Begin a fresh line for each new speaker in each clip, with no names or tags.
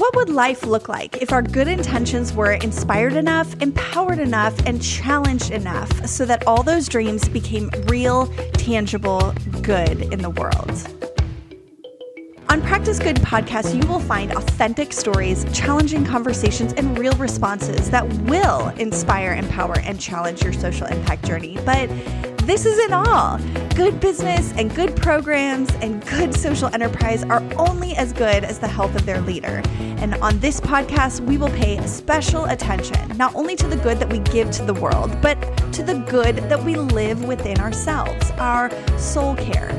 What would life look like if our good intentions were inspired enough, empowered enough, and challenged enough so that all those dreams became real, tangible good in the world? On Practice Good podcast, you will find authentic stories, challenging conversations, and real responses that will inspire, empower, and challenge your social impact journey. But this isn't all. Good business and good programs and good social enterprise are only as good as the health of their leader. And on this podcast, we will pay special attention not only to the good that we give to the world, but to the good that we live within ourselves, our soul care.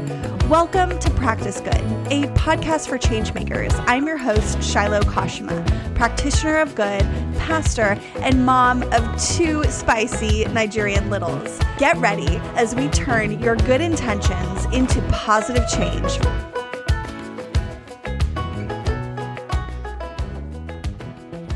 Welcome to Practice Good, a podcast for changemakers. I'm your host, Shiloh Kashima, practitioner of good, pastor, and mom of two spicy Nigerian littles. Get ready as we turn your good intentions into positive change.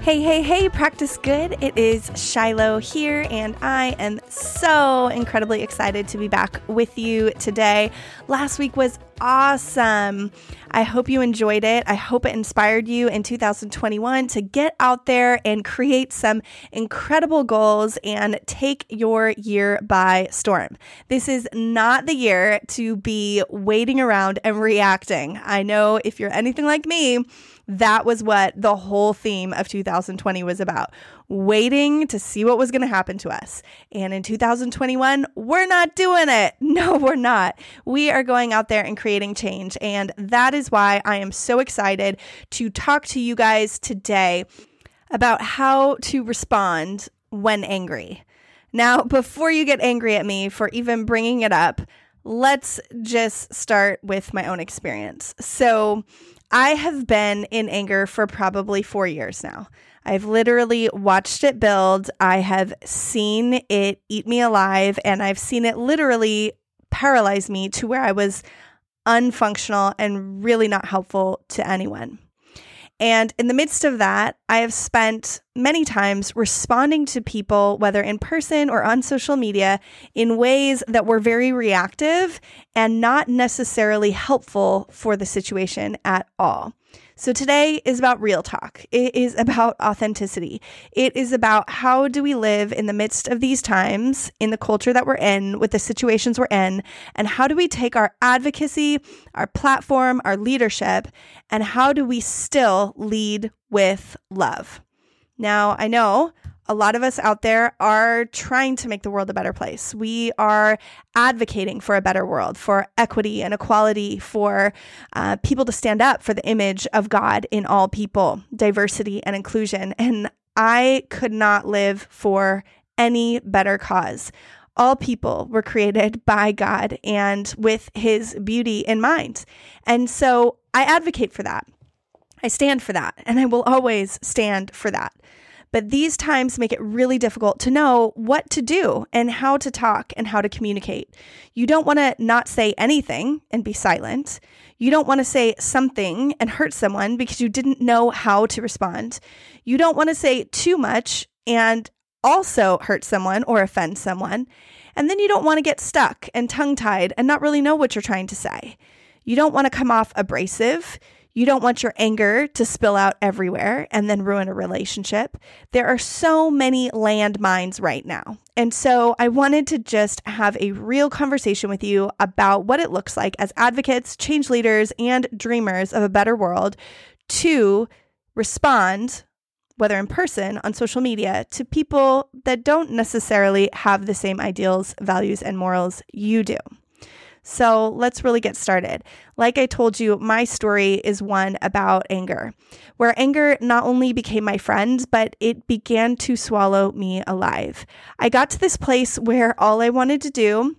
Hey, hey, hey, practice good. It is Shiloh here, and I am so incredibly excited to be back with you today. Last week was awesome. I hope you enjoyed it. I hope it inspired you in 2021 to get out there and create some incredible goals and take your year by storm. This is not the year to be waiting around and reacting. I know if you're anything like me, that was what the whole theme of 2020 was about waiting to see what was going to happen to us. And in 2021, we're not doing it. No, we're not. We are going out there and creating change. And that is why I am so excited to talk to you guys today about how to respond when angry. Now, before you get angry at me for even bringing it up, let's just start with my own experience. So, I have been in anger for probably four years now. I've literally watched it build. I have seen it eat me alive, and I've seen it literally paralyze me to where I was unfunctional and really not helpful to anyone. And in the midst of that, I have spent many times responding to people, whether in person or on social media, in ways that were very reactive and not necessarily helpful for the situation at all. So today is about real talk. It is about authenticity. It is about how do we live in the midst of these times, in the culture that we're in, with the situations we're in, and how do we take our advocacy, our platform, our leadership, and how do we still lead with love? Now, I know a lot of us out there are trying to make the world a better place. We are advocating for a better world, for equity and equality, for uh, people to stand up for the image of God in all people, diversity and inclusion. And I could not live for any better cause. All people were created by God and with his beauty in mind. And so I advocate for that. I stand for that, and I will always stand for that. But these times make it really difficult to know what to do and how to talk and how to communicate. You don't want to not say anything and be silent. You don't want to say something and hurt someone because you didn't know how to respond. You don't want to say too much and also hurt someone or offend someone. And then you don't want to get stuck and tongue tied and not really know what you're trying to say. You don't want to come off abrasive. You don't want your anger to spill out everywhere and then ruin a relationship. There are so many landmines right now. And so I wanted to just have a real conversation with you about what it looks like as advocates, change leaders, and dreamers of a better world to respond, whether in person, on social media, to people that don't necessarily have the same ideals, values, and morals you do. So let's really get started. Like I told you, my story is one about anger, where anger not only became my friend, but it began to swallow me alive. I got to this place where all I wanted to do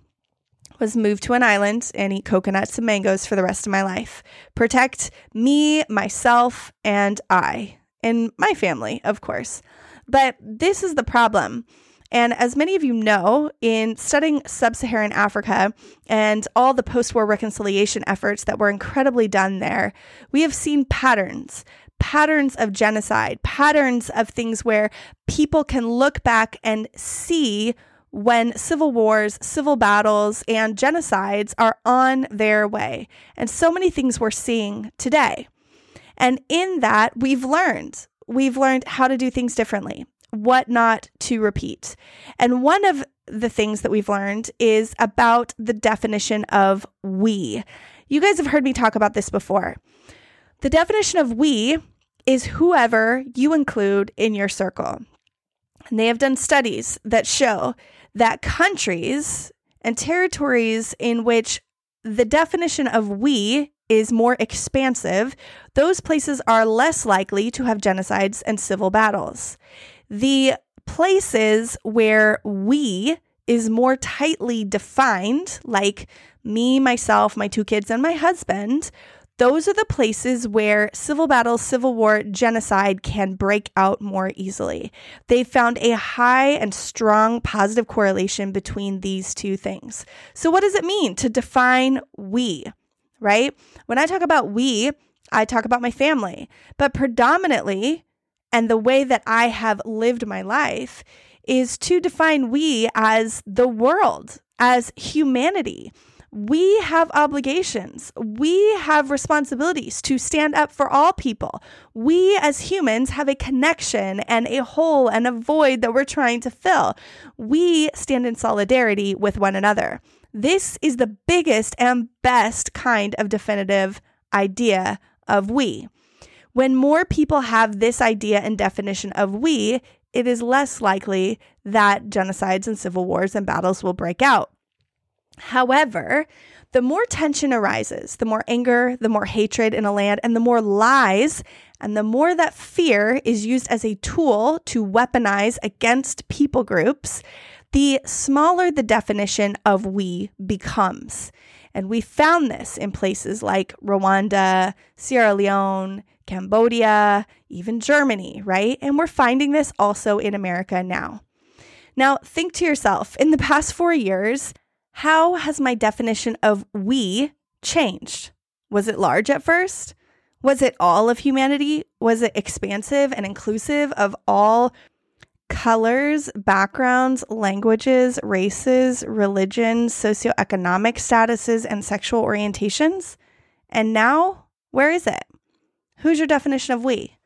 was move to an island and eat coconuts and mangoes for the rest of my life. Protect me, myself, and I, and my family, of course. But this is the problem. And as many of you know, in studying sub Saharan Africa and all the post war reconciliation efforts that were incredibly done there, we have seen patterns patterns of genocide, patterns of things where people can look back and see when civil wars, civil battles, and genocides are on their way. And so many things we're seeing today. And in that, we've learned. We've learned how to do things differently, what not to repeat. And one of the things that we've learned is about the definition of we. You guys have heard me talk about this before. The definition of we is whoever you include in your circle. And they have done studies that show that countries and territories in which the definition of we is more expansive, those places are less likely to have genocides and civil battles. The places where we is more tightly defined, like me, myself, my two kids, and my husband, those are the places where civil battles, civil war, genocide can break out more easily. They found a high and strong positive correlation between these two things. So, what does it mean to define we, right? When I talk about we, I talk about my family, but predominantly, and the way that I have lived my life is to define we as the world, as humanity we have obligations. We have responsibilities to stand up for all people. We as humans have a connection and a hole and a void that we're trying to fill. We stand in solidarity with one another. This is the biggest and best kind of definitive idea of we. When more people have this idea and definition of we, it is less likely that genocides and civil wars and battles will break out. However, the more tension arises, the more anger, the more hatred in a land, and the more lies, and the more that fear is used as a tool to weaponize against people groups, the smaller the definition of we becomes. And we found this in places like Rwanda, Sierra Leone, Cambodia, even Germany, right? And we're finding this also in America now. Now, think to yourself in the past four years, how has my definition of we changed? Was it large at first? Was it all of humanity? Was it expansive and inclusive of all colors, backgrounds, languages, races, religions, socioeconomic statuses, and sexual orientations? And now, where is it? Who's your definition of we?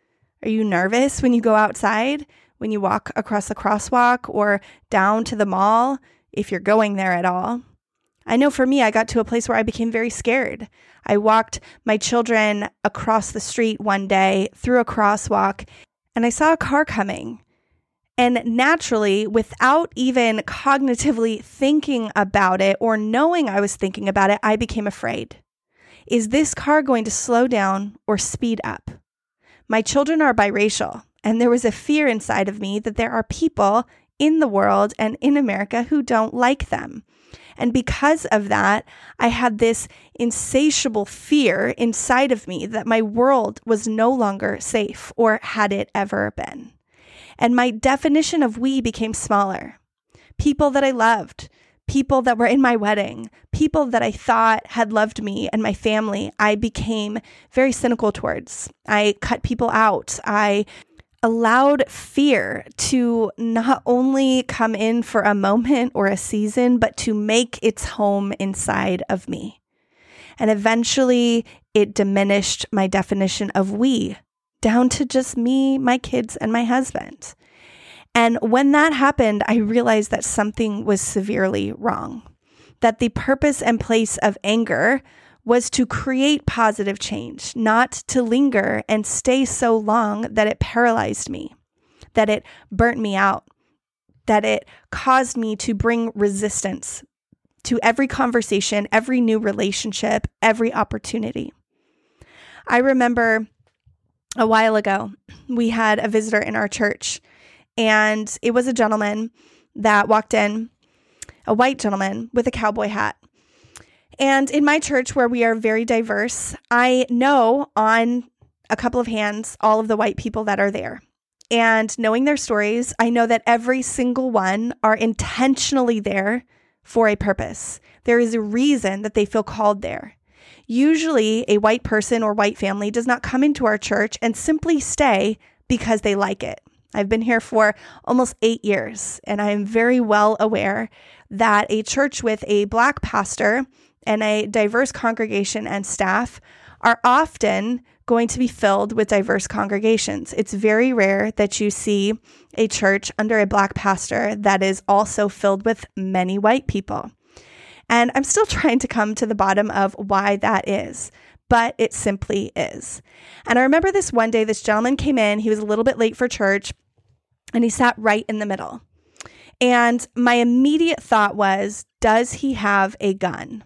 Are you nervous when you go outside, when you walk across the crosswalk or down to the mall? if you're going there at all. I know for me, I got to a place where I became very scared. I walked my children across the street one day through a crosswalk and I saw a car coming. And naturally, without even cognitively thinking about it or knowing I was thinking about it, I became afraid. Is this car going to slow down or speed up? My children are biracial, and there was a fear inside of me that there are people in the world and in America who don't like them. And because of that, I had this insatiable fear inside of me that my world was no longer safe or had it ever been. And my definition of we became smaller. People that I loved, people that were in my wedding, people that I thought had loved me and my family, I became very cynical towards. I cut people out. I allowed fear to not only come in for a moment or a season, but to make its home inside of me. And eventually it diminished my definition of we down to just me, my kids, and my husband. And when that happened, I realized that something was severely wrong. That the purpose and place of anger was to create positive change, not to linger and stay so long that it paralyzed me, that it burnt me out, that it caused me to bring resistance to every conversation, every new relationship, every opportunity. I remember a while ago, we had a visitor in our church, and it was a gentleman that walked in, a white gentleman with a cowboy hat. And in my church, where we are very diverse, I know on a couple of hands all of the white people that are there. And knowing their stories, I know that every single one are intentionally there for a purpose. There is a reason that they feel called there. Usually, a white person or white family does not come into our church and simply stay because they like it. I've been here for almost eight years, and I am very well aware that a church with a black pastor and a diverse congregation and staff are often going to be filled with diverse congregations. It's very rare that you see a church under a black pastor that is also filled with many white people. And I'm still trying to come to the bottom of why that is, but it simply is. And I remember this one day, this gentleman came in, he was a little bit late for church, and he sat right in the middle. And my immediate thought was, does he have a gun?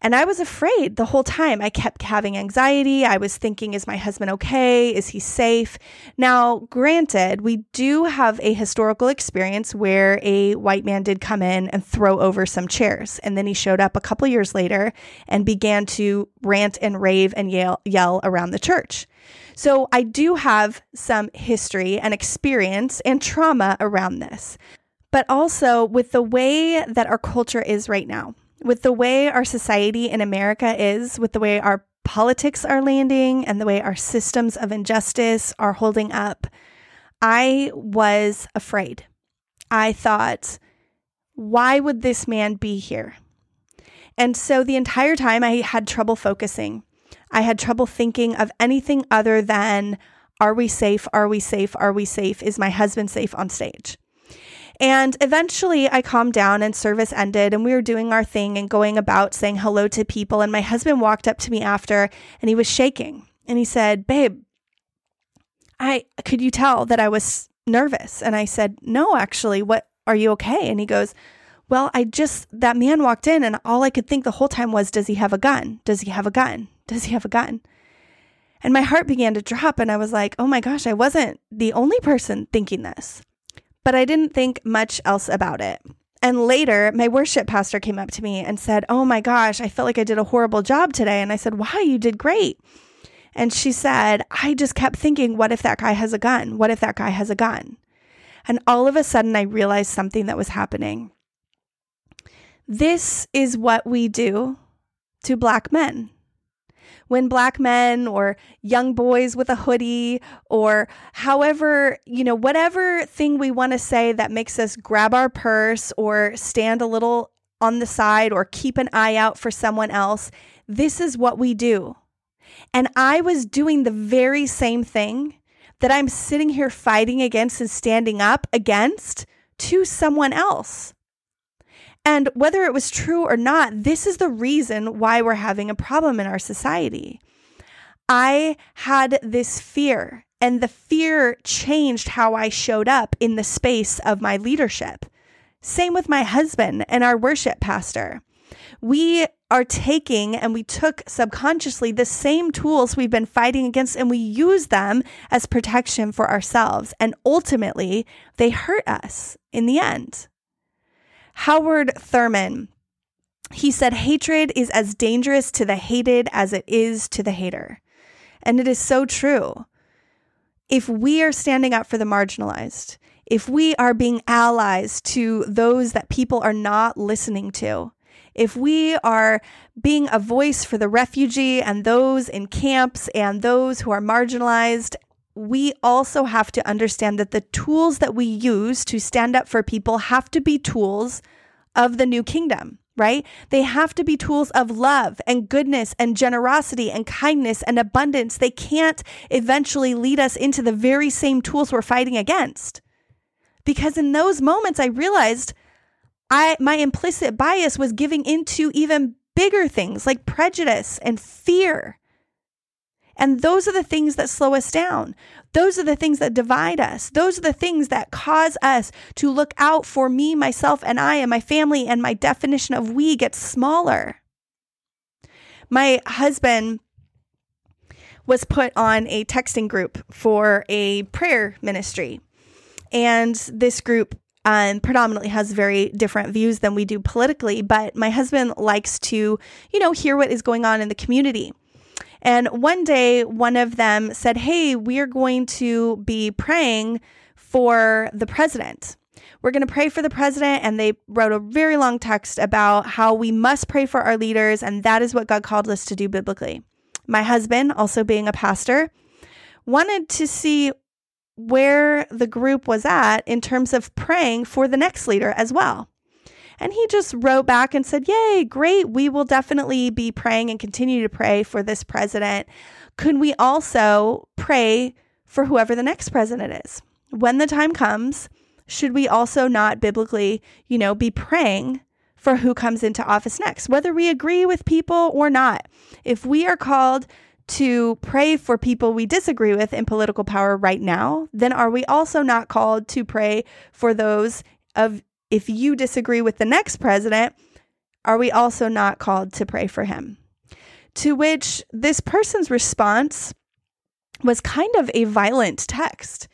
And I was afraid the whole time. I kept having anxiety. I was thinking, is my husband okay? Is he safe? Now, granted, we do have a historical experience where a white man did come in and throw over some chairs. And then he showed up a couple years later and began to rant and rave and yell, yell around the church. So I do have some history and experience and trauma around this. But also with the way that our culture is right now with the way our society in America is, with the way our politics are landing and the way our systems of injustice are holding up, I was afraid. I thought, why would this man be here? And so the entire time I had trouble focusing. I had trouble thinking of anything other than, are we safe? Are we safe? Are we safe? Is my husband safe on stage? And eventually I calmed down and service ended and we were doing our thing and going about saying hello to people. And my husband walked up to me after and he was shaking and he said, Babe, I could you tell that I was nervous? And I said, No, actually, what are you okay? And he goes, Well, I just, that man walked in and all I could think the whole time was, Does he have a gun? Does he have a gun? Does he have a gun? And my heart began to drop. And I was like, Oh my gosh, I wasn't the only person thinking this but I didn't think much else about it. And later, my worship pastor came up to me and said, Oh my gosh, I felt like I did a horrible job today. And I said, Why? You did great. And she said, I just kept thinking, What if that guy has a gun? What if that guy has a gun? And all of a sudden, I realized something that was happening. This is what we do to Black men when black men or young boys with a hoodie or however, you know, whatever thing we want to say that makes us grab our purse or stand a little on the side or keep an eye out for someone else, this is what we do. And I was doing the very same thing that I'm sitting here fighting against and standing up against to someone else. And whether it was true or not, this is the reason why we're having a problem in our society. I had this fear, and the fear changed how I showed up in the space of my leadership. Same with my husband and our worship pastor. We are taking and we took subconsciously the same tools we've been fighting against and we use them as protection for ourselves. And ultimately, they hurt us in the end. Howard Thurman, he said, hatred is as dangerous to the hated as it is to the hater. And it is so true. If we are standing up for the marginalized, if we are being allies to those that people are not listening to, if we are being a voice for the refugee and those in camps and those who are marginalized, we also have to understand that the tools that we use to stand up for people have to be tools of the new kingdom, right? They have to be tools of love and goodness and generosity and kindness and abundance. They can't eventually lead us into the very same tools we're fighting against. Because in those moments, I realized I, my implicit bias was giving into even bigger things like prejudice and fear and those are the things that slow us down. Those are the things that divide us. Those are the things that cause us to look out for me, myself, and I, and my family, and my definition of we gets smaller. My husband was put on a texting group for a prayer ministry. And this group um, predominantly has very different views than we do politically, but my husband likes to, you know, hear what is going on in the community. And one day, one of them said, Hey, we are going to be praying for the president. We're going to pray for the president. And they wrote a very long text about how we must pray for our leaders. And that is what God called us to do biblically. My husband, also being a pastor, wanted to see where the group was at in terms of praying for the next leader as well. And he just wrote back and said, Yay, great. We will definitely be praying and continue to pray for this president. Could we also pray for whoever the next president is? When the time comes, should we also not biblically, you know, be praying for who comes into office next, whether we agree with people or not? If we are called to pray for people we disagree with in political power right now, then are we also not called to pray for those of if you disagree with the next president, are we also not called to pray for him? To which this person's response was kind of a violent text.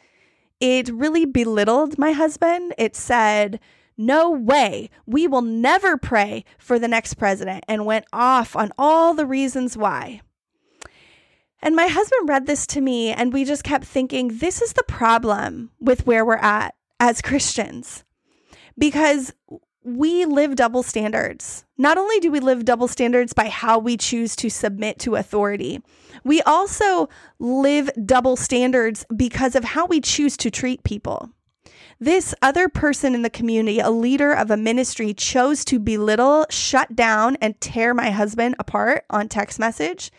It really belittled my husband. It said, no way, we will never pray for the next president, and went off on all the reasons why. And my husband read this to me, and we just kept thinking, this is the problem with where we're at as Christians. Because we live double standards. Not only do we live double standards by how we choose to submit to authority, we also live double standards because of how we choose to treat people. This other person in the community, a leader of a ministry, chose to belittle, shut down, and tear my husband apart on text message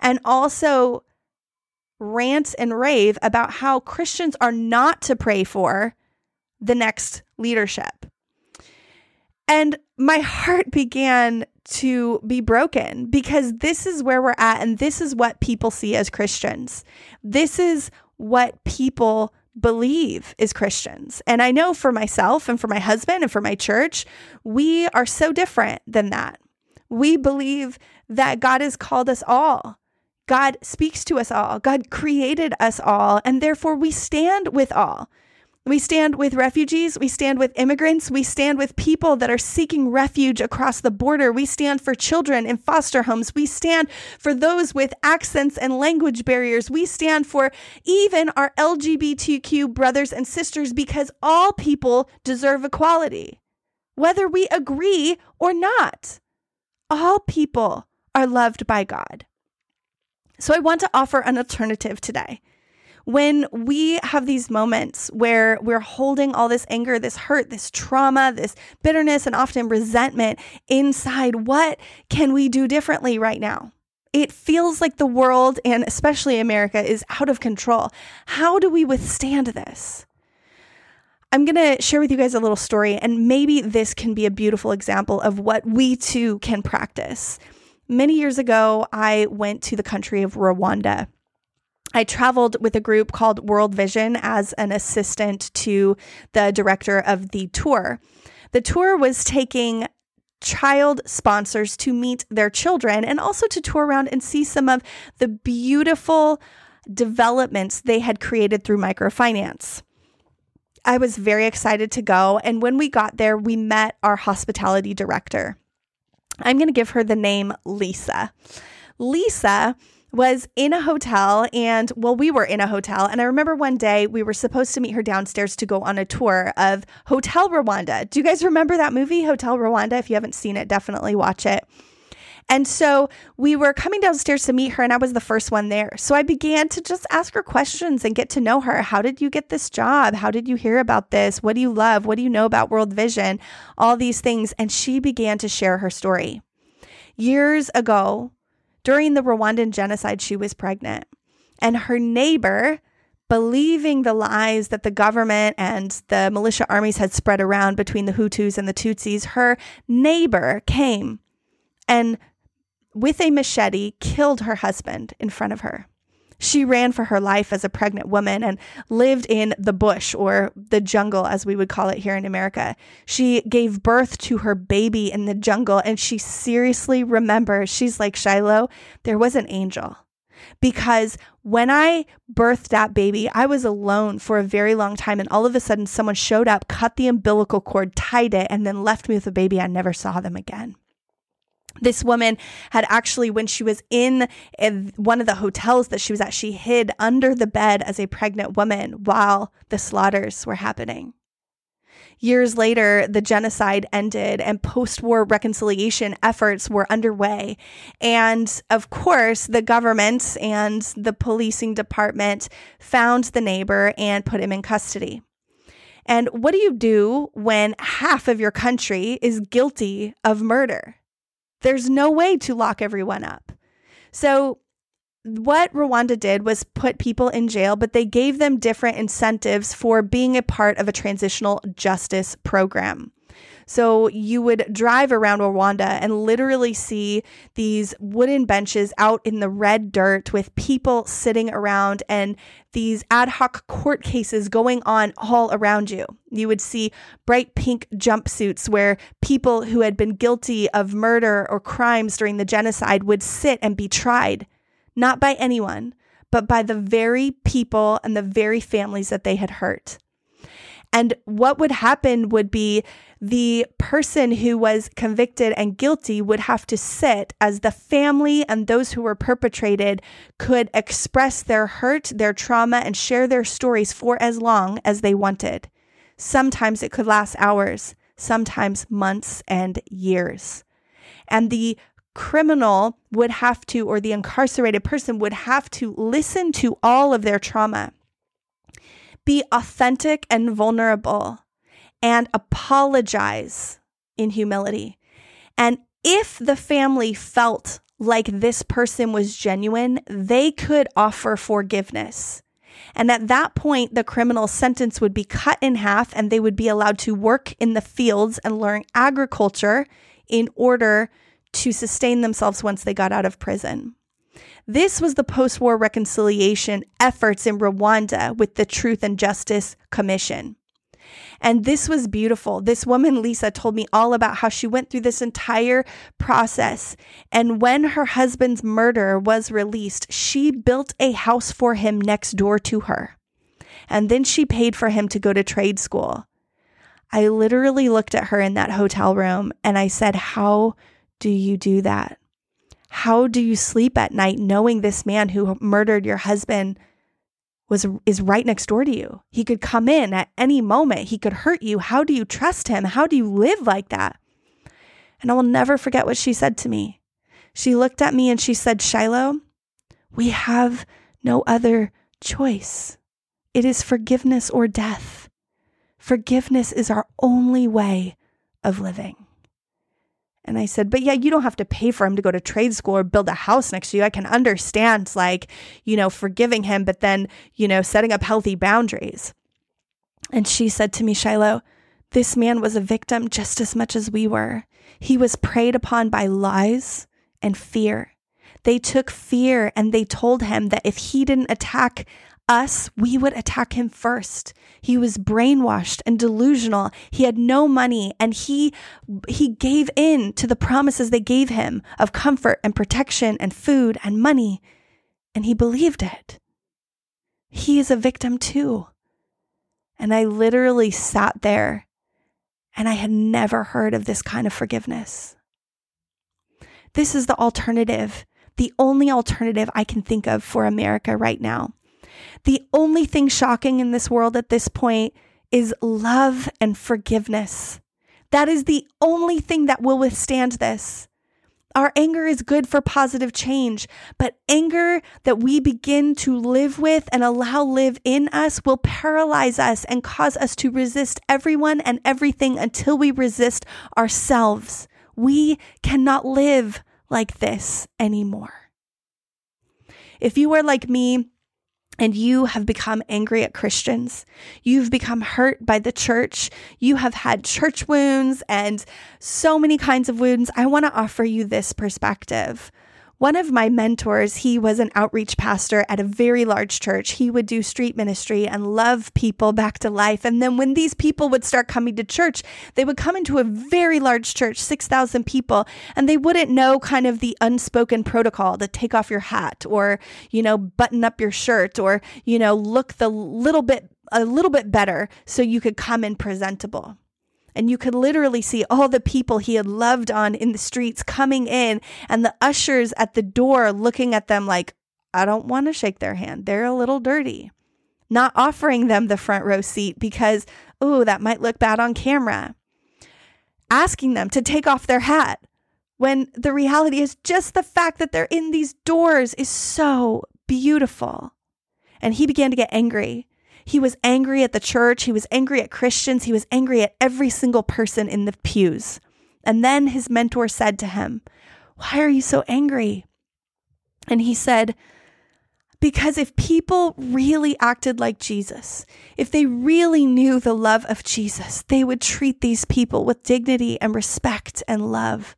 and also rant and rave about how Christians are not to pray for the next leadership. And my heart began to be broken because this is where we're at, and this is what people see as Christians. This is what people believe is Christians. And I know for myself and for my husband and for my church, we are so different than that. We believe that God has called us all God speaks to us all. God created us all, and therefore we stand with all. We stand with refugees. We stand with immigrants. We stand with people that are seeking refuge across the border. We stand for children in foster homes. We stand for those with accents and language barriers. We stand for even our LGBTQ brothers and sisters because all people deserve equality, whether we agree or not. All people are loved by God. So I want to offer an alternative today. When we have these moments where we're holding all this anger, this hurt, this trauma, this bitterness, and often resentment inside, what can we do differently right now? It feels like the world, and especially America, is out of control. How do we withstand this? I'm going to share with you guys a little story, and maybe this can be a beautiful example of what we too can practice. Many years ago, I went to the country of Rwanda. I traveled with a group called World Vision as an assistant to the director of the tour. The tour was taking child sponsors to meet their children and also to tour around and see some of the beautiful developments they had created through microfinance. I was very excited to go. And when we got there, we met our hospitality director. I'm going to give her the name Lisa. Lisa was in a hotel and well we were in a hotel and I remember one day we were supposed to meet her downstairs to go on a tour of Hotel Rwanda. Do you guys remember that movie Hotel Rwanda? If you haven't seen it, definitely watch it. And so we were coming downstairs to meet her, and I was the first one there. So I began to just ask her questions and get to know her. How did you get this job? How did you hear about this? What do you love? What do you know about World Vision? All these things. And she began to share her story. Years ago, during the Rwandan genocide, she was pregnant. And her neighbor, believing the lies that the government and the militia armies had spread around between the Hutus and the Tutsis, her neighbor came and with a machete, killed her husband in front of her. She ran for her life as a pregnant woman and lived in the bush or the jungle, as we would call it here in America. She gave birth to her baby in the jungle and she seriously remembers, she's like, Shiloh, there was an angel. Because when I birthed that baby, I was alone for a very long time. And all of a sudden, someone showed up, cut the umbilical cord, tied it, and then left me with a baby. I never saw them again. This woman had actually, when she was in eh, one of the hotels that she was at, she hid under the bed as a pregnant woman while the slaughters were happening. Years later, the genocide ended and post war reconciliation efforts were underway. And of course, the government and the policing department found the neighbor and put him in custody. And what do you do when half of your country is guilty of murder? There's no way to lock everyone up. So, what Rwanda did was put people in jail, but they gave them different incentives for being a part of a transitional justice program. So you would drive around Rwanda and literally see these wooden benches out in the red dirt with people sitting around and these ad hoc court cases going on all around you. You would see bright pink jumpsuits where people who had been guilty of murder or crimes during the genocide would sit and be tried, not by anyone, but by the very people and the very families that they had hurt. And what would happen would be the person who was convicted and guilty would have to sit as the family and those who were perpetrated could express their hurt, their trauma, and share their stories for as long as they wanted. Sometimes it could last hours, sometimes months and years. And the criminal would have to, or the incarcerated person would have to listen to all of their trauma be authentic and vulnerable and apologize in humility. And if the family felt like this person was genuine, they could offer forgiveness. And at that point, the criminal sentence would be cut in half and they would be allowed to work in the fields and learn agriculture in order to sustain themselves once they got out of prison. This was the post war reconciliation efforts in Rwanda with the Truth and Justice Commission. And this was beautiful. This woman, Lisa, told me all about how she went through this entire process. And when her husband's murder was released, she built a house for him next door to her. And then she paid for him to go to trade school. I literally looked at her in that hotel room and I said, How do you do that? How do you sleep at night knowing this man who murdered your husband was is right next door to you? He could come in at any moment. He could hurt you. How do you trust him? How do you live like that? And I will never forget what she said to me. She looked at me and she said, Shiloh, we have no other choice. It is forgiveness or death. Forgiveness is our only way of living. And I said, but yeah, you don't have to pay for him to go to trade school or build a house next to you. I can understand, like, you know, forgiving him, but then, you know, setting up healthy boundaries. And she said to me, Shiloh, this man was a victim just as much as we were. He was preyed upon by lies and fear. They took fear and they told him that if he didn't attack us, we would attack him first. He was brainwashed and delusional. He had no money and he he gave in to the promises they gave him of comfort and protection and food and money and he believed it. He is a victim too. And I literally sat there and I had never heard of this kind of forgiveness. This is the alternative, the only alternative I can think of for America right now. The only thing shocking in this world at this point is love and forgiveness. That is the only thing that will withstand this. Our anger is good for positive change, but anger that we begin to live with and allow live in us will paralyze us and cause us to resist everyone and everything until we resist ourselves. We cannot live like this anymore. If you are like me, and you have become angry at Christians. You've become hurt by the church. You have had church wounds and so many kinds of wounds. I want to offer you this perspective. One of my mentors, he was an outreach pastor at a very large church. He would do street ministry and love people back to life. And then when these people would start coming to church, they would come into a very large church, 6,000 people, and they wouldn't know kind of the unspoken protocol to take off your hat or, you know, button up your shirt or, you know, look the little bit a little bit better so you could come in presentable. And you could literally see all the people he had loved on in the streets coming in, and the ushers at the door looking at them like, I don't want to shake their hand. They're a little dirty. Not offering them the front row seat because, oh, that might look bad on camera. Asking them to take off their hat when the reality is just the fact that they're in these doors is so beautiful. And he began to get angry He was angry at the church. He was angry at Christians. He was angry at every single person in the pews. And then his mentor said to him, Why are you so angry? And he said, because if people really acted like Jesus, if they really knew the love of Jesus, they would treat these people with dignity and respect and love.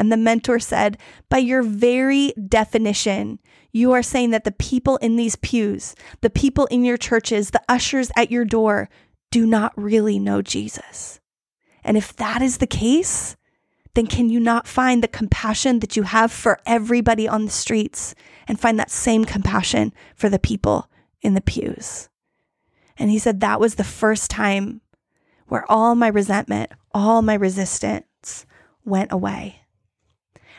And the mentor said, By your very definition, you are saying that the people in these pews, the people in your churches, the ushers at your door, do not really know Jesus. And if that is the case, then can you not find the compassion that you have for everybody on the streets and find that same compassion for the people in the pews? And he said that was the first time where all my resentment, all my resistance went away.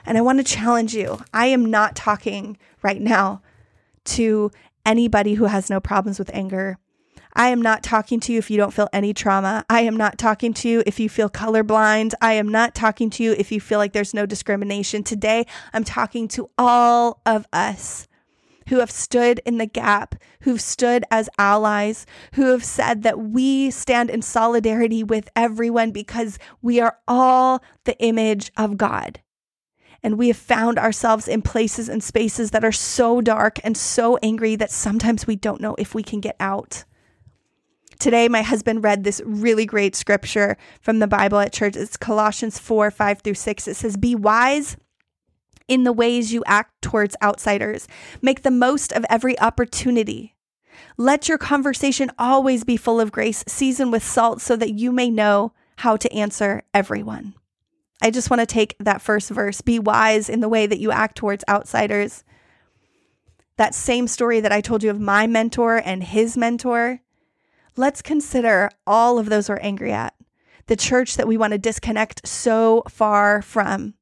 And I want to challenge you. I am not talking right now to anybody who has no problems with anger. I am not talking to you if you don't feel any trauma. I am not talking to you if you feel colorblind. I am not talking to you if you feel like there's no discrimination. Today, I'm talking to all of us who have stood in the gap, who've stood as allies, who have said that we stand in solidarity with everyone because we are all the image of God. And we have found ourselves in places and spaces that are so dark and so angry that sometimes we don't know if we can get out. Today, my husband read this really great scripture from the Bible at church. It's Colossians 4 5 through 6. It says, Be wise in the ways you act towards outsiders, make the most of every opportunity. Let your conversation always be full of grace, seasoned with salt, so that you may know how to answer everyone. I just want to take that first verse be wise in the way that you act towards outsiders. That same story that I told you of my mentor and his mentor let's consider all of those we're angry at, the church that we want to disconnect so far from,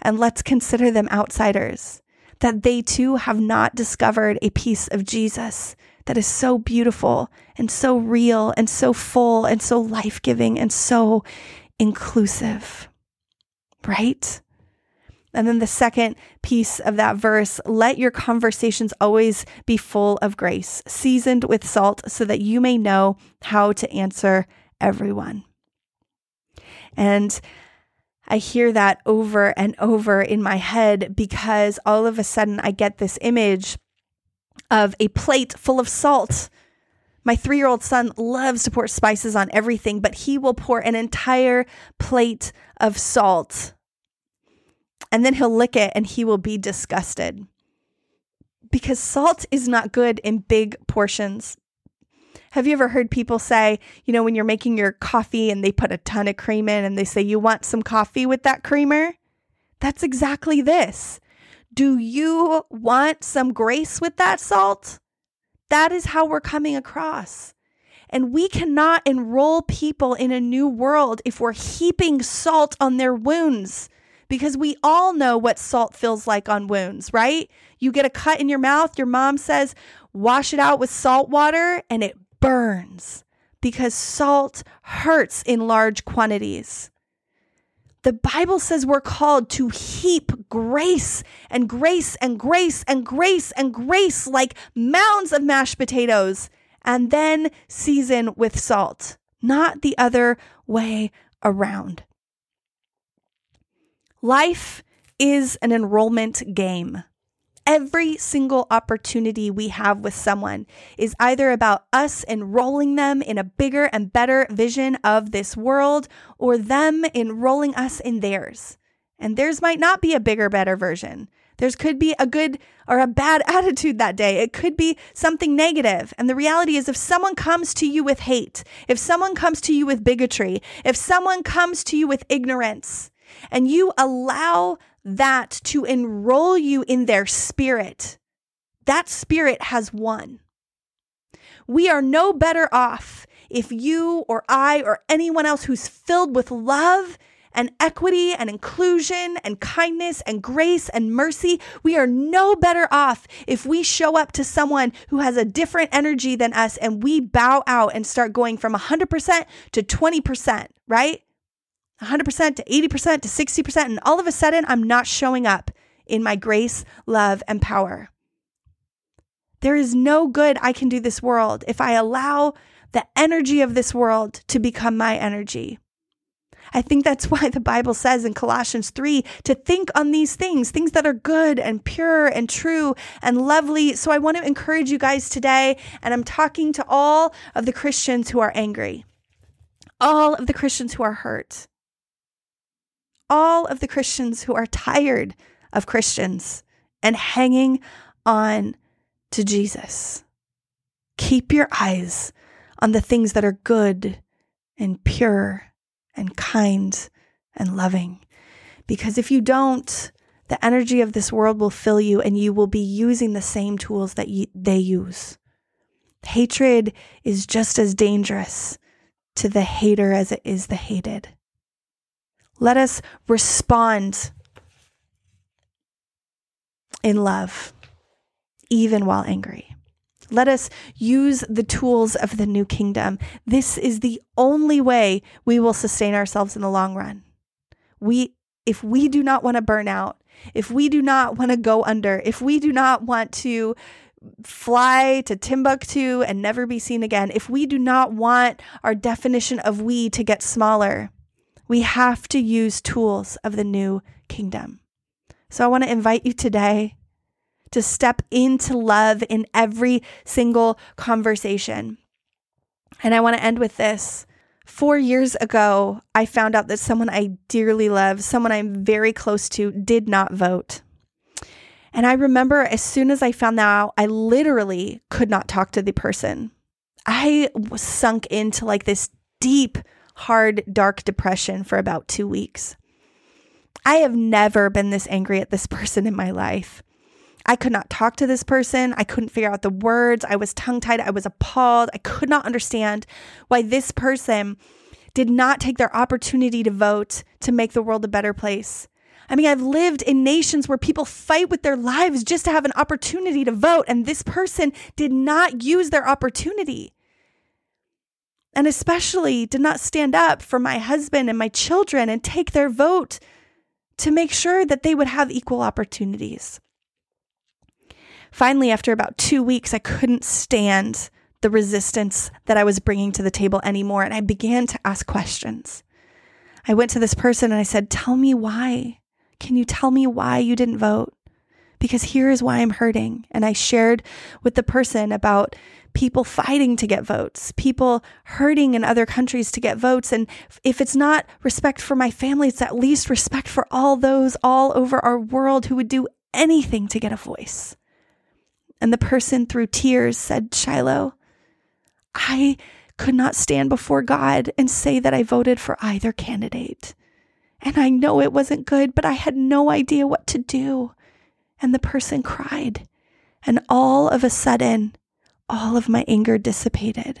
and let's consider them outsiders, that they too have not discovered a piece of Jesus that is so beautiful and so real and so full and so life giving and so inclusive. Right? And then the second piece of that verse let your conversations always be full of grace, seasoned with salt, so that you may know how to answer everyone. And I hear that over and over in my head because all of a sudden I get this image of a plate full of salt. My three year old son loves to pour spices on everything, but he will pour an entire plate of salt and then he'll lick it and he will be disgusted. Because salt is not good in big portions. Have you ever heard people say, you know, when you're making your coffee and they put a ton of cream in and they say, you want some coffee with that creamer? That's exactly this. Do you want some grace with that salt? That is how we're coming across. And we cannot enroll people in a new world if we're heaping salt on their wounds because we all know what salt feels like on wounds, right? You get a cut in your mouth, your mom says, wash it out with salt water, and it burns because salt hurts in large quantities. The Bible says we're called to heap grace and grace and grace and grace and grace like mounds of mashed potatoes and then season with salt, not the other way around. Life is an enrollment game. Every single opportunity we have with someone is either about us enrolling them in a bigger and better vision of this world or them enrolling us in theirs. And theirs might not be a bigger, better version. There's could be a good or a bad attitude that day. It could be something negative. And the reality is, if someone comes to you with hate, if someone comes to you with bigotry, if someone comes to you with ignorance, and you allow that to enroll you in their spirit, that spirit has won. We are no better off if you or I or anyone else who's filled with love and equity and inclusion and kindness and grace and mercy, we are no better off if we show up to someone who has a different energy than us and we bow out and start going from 100% to 20%, right? 100% to 80% to 60%. And all of a sudden, I'm not showing up in my grace, love, and power. There is no good I can do this world if I allow the energy of this world to become my energy. I think that's why the Bible says in Colossians 3 to think on these things, things that are good and pure and true and lovely. So I want to encourage you guys today, and I'm talking to all of the Christians who are angry, all of the Christians who are hurt, all of the Christians who are tired of Christians and hanging on to Jesus. Keep your eyes on the things that are good and pure and kind and loving. Because if you don't, the energy of this world will fill you and you will be using the same tools that you, they use. Hatred is just as dangerous to the hater as it is the hated. Let us respond in love, even while angry. Let us use the tools of the new kingdom. This is the only way we will sustain ourselves in the long run. We if we do not want to burn out, if we do not want to go under, if we do not want to fly to Timbuktu and never be seen again, if we do not want our definition of we to get smaller, we have to use tools of the new kingdom. So I want to invite you today to step into love in every single conversation. And I want to end with this. Four years ago, I found out that someone I dearly love, someone I'm very close to, did not vote. And I remember as soon as I found that out, I literally could not talk to the person. I was sunk into like this deep, hard, dark depression for about two weeks. I have never been this angry at this person in my life. I could not talk to this person. I couldn't figure out the words. I was tongue tied. I was appalled. I could not understand why this person did not take their opportunity to vote to make the world a better place. I mean, I've lived in nations where people fight with their lives just to have an opportunity to vote, and this person did not use their opportunity. And especially did not stand up for my husband and my children and take their vote to make sure that they would have equal opportunities. Finally, after about two weeks, I couldn't stand the resistance that I was bringing to the table anymore. And I began to ask questions. I went to this person and I said, Tell me why. Can you tell me why you didn't vote? Because here is why I'm hurting. And I shared with the person about people fighting to get votes, people hurting in other countries to get votes. And if it's not respect for my family, it's at least respect for all those all over our world who would do anything to get a voice. And the person through tears said, Shiloh, I could not stand before God and say that I voted for either candidate. And I know it wasn't good, but I had no idea what to do. And the person cried. And all of a sudden, all of my anger dissipated.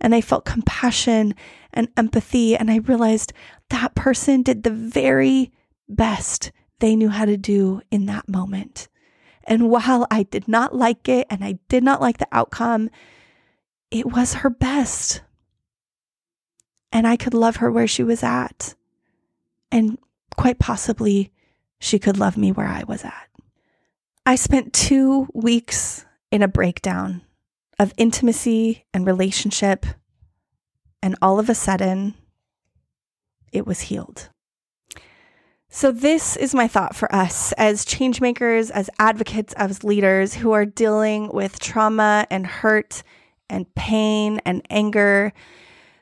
And I felt compassion and empathy. And I realized that person did the very best they knew how to do in that moment. And while I did not like it and I did not like the outcome, it was her best. And I could love her where she was at. And quite possibly, she could love me where I was at. I spent two weeks in a breakdown of intimacy and relationship. And all of a sudden, it was healed. So, this is my thought for us as changemakers, as advocates, as leaders who are dealing with trauma and hurt and pain and anger,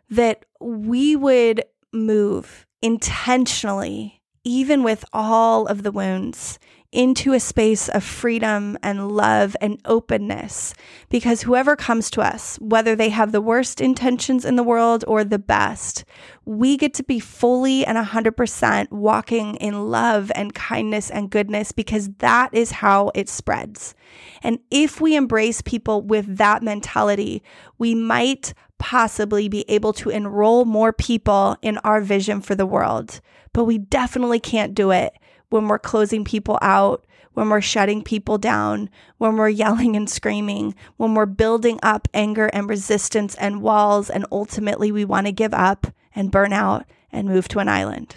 that we would move intentionally, even with all of the wounds, into a space of freedom and love and openness. Because whoever comes to us, whether they have the worst intentions in the world or the best, we get to be fully and 100% walking in love and kindness and goodness because that is how it spreads. And if we embrace people with that mentality, we might possibly be able to enroll more people in our vision for the world. But we definitely can't do it when we're closing people out, when we're shutting people down, when we're yelling and screaming, when we're building up anger and resistance and walls, and ultimately we want to give up and burn out and move to an island.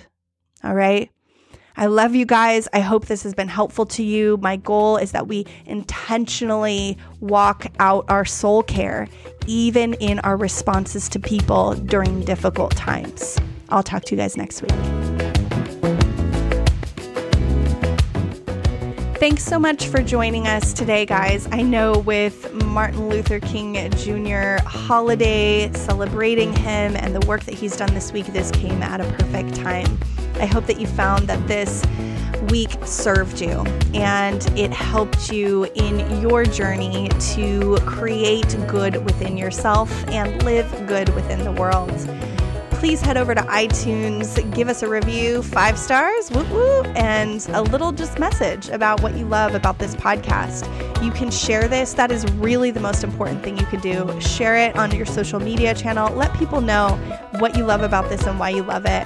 All right. I love you guys. I hope this has been helpful to you. My goal is that we intentionally walk out our soul care, even in our responses to people during difficult times. I'll talk to you guys next week. Thanks so much for joining us today, guys. I know with Martin Luther King Jr. holiday, celebrating him and the work that he's done this week, this came at a perfect time. I hope that you found that this week served you and it helped you in your journey to create good within yourself and live good within the world please head over to iTunes, give us a review, five stars, woo woo, and a little just message about what you love about this podcast. You can share this. That is really the most important thing you can do. Share it on your social media channel. Let people know what you love about this and why you love it.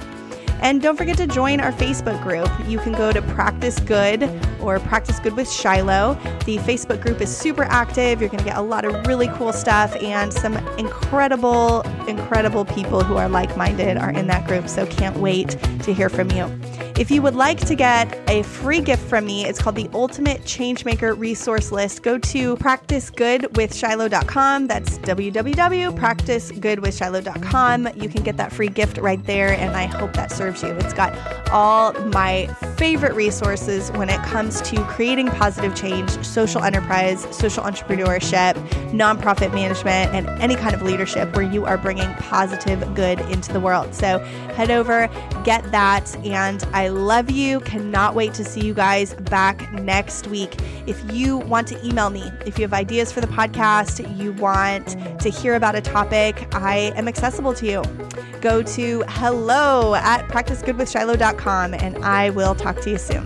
And don't forget to join our Facebook group. You can go to Practice Good or Practice Good with Shiloh. The Facebook group is super active. You're going to get a lot of really cool stuff, and some incredible, incredible people who are like minded are in that group. So can't wait to hear from you. If you would like to get a free gift from me, it's called the Ultimate Changemaker Resource List. Go to practicegoodwithshiloh.com. That's www.practicegoodwithshiloh.com. You can get that free gift right there, and I hope that serves you. It's got all my favorite resources when it comes to creating positive change, social enterprise, social entrepreneurship, nonprofit management, and any kind of leadership where you are bringing positive good into the world. So head over, get that, and I I love you. Cannot wait to see you guys back next week. If you want to email me, if you have ideas for the podcast, you want to hear about a topic, I am accessible to you. Go to hello at practicegoodwithshiloh.com and I will talk to you soon.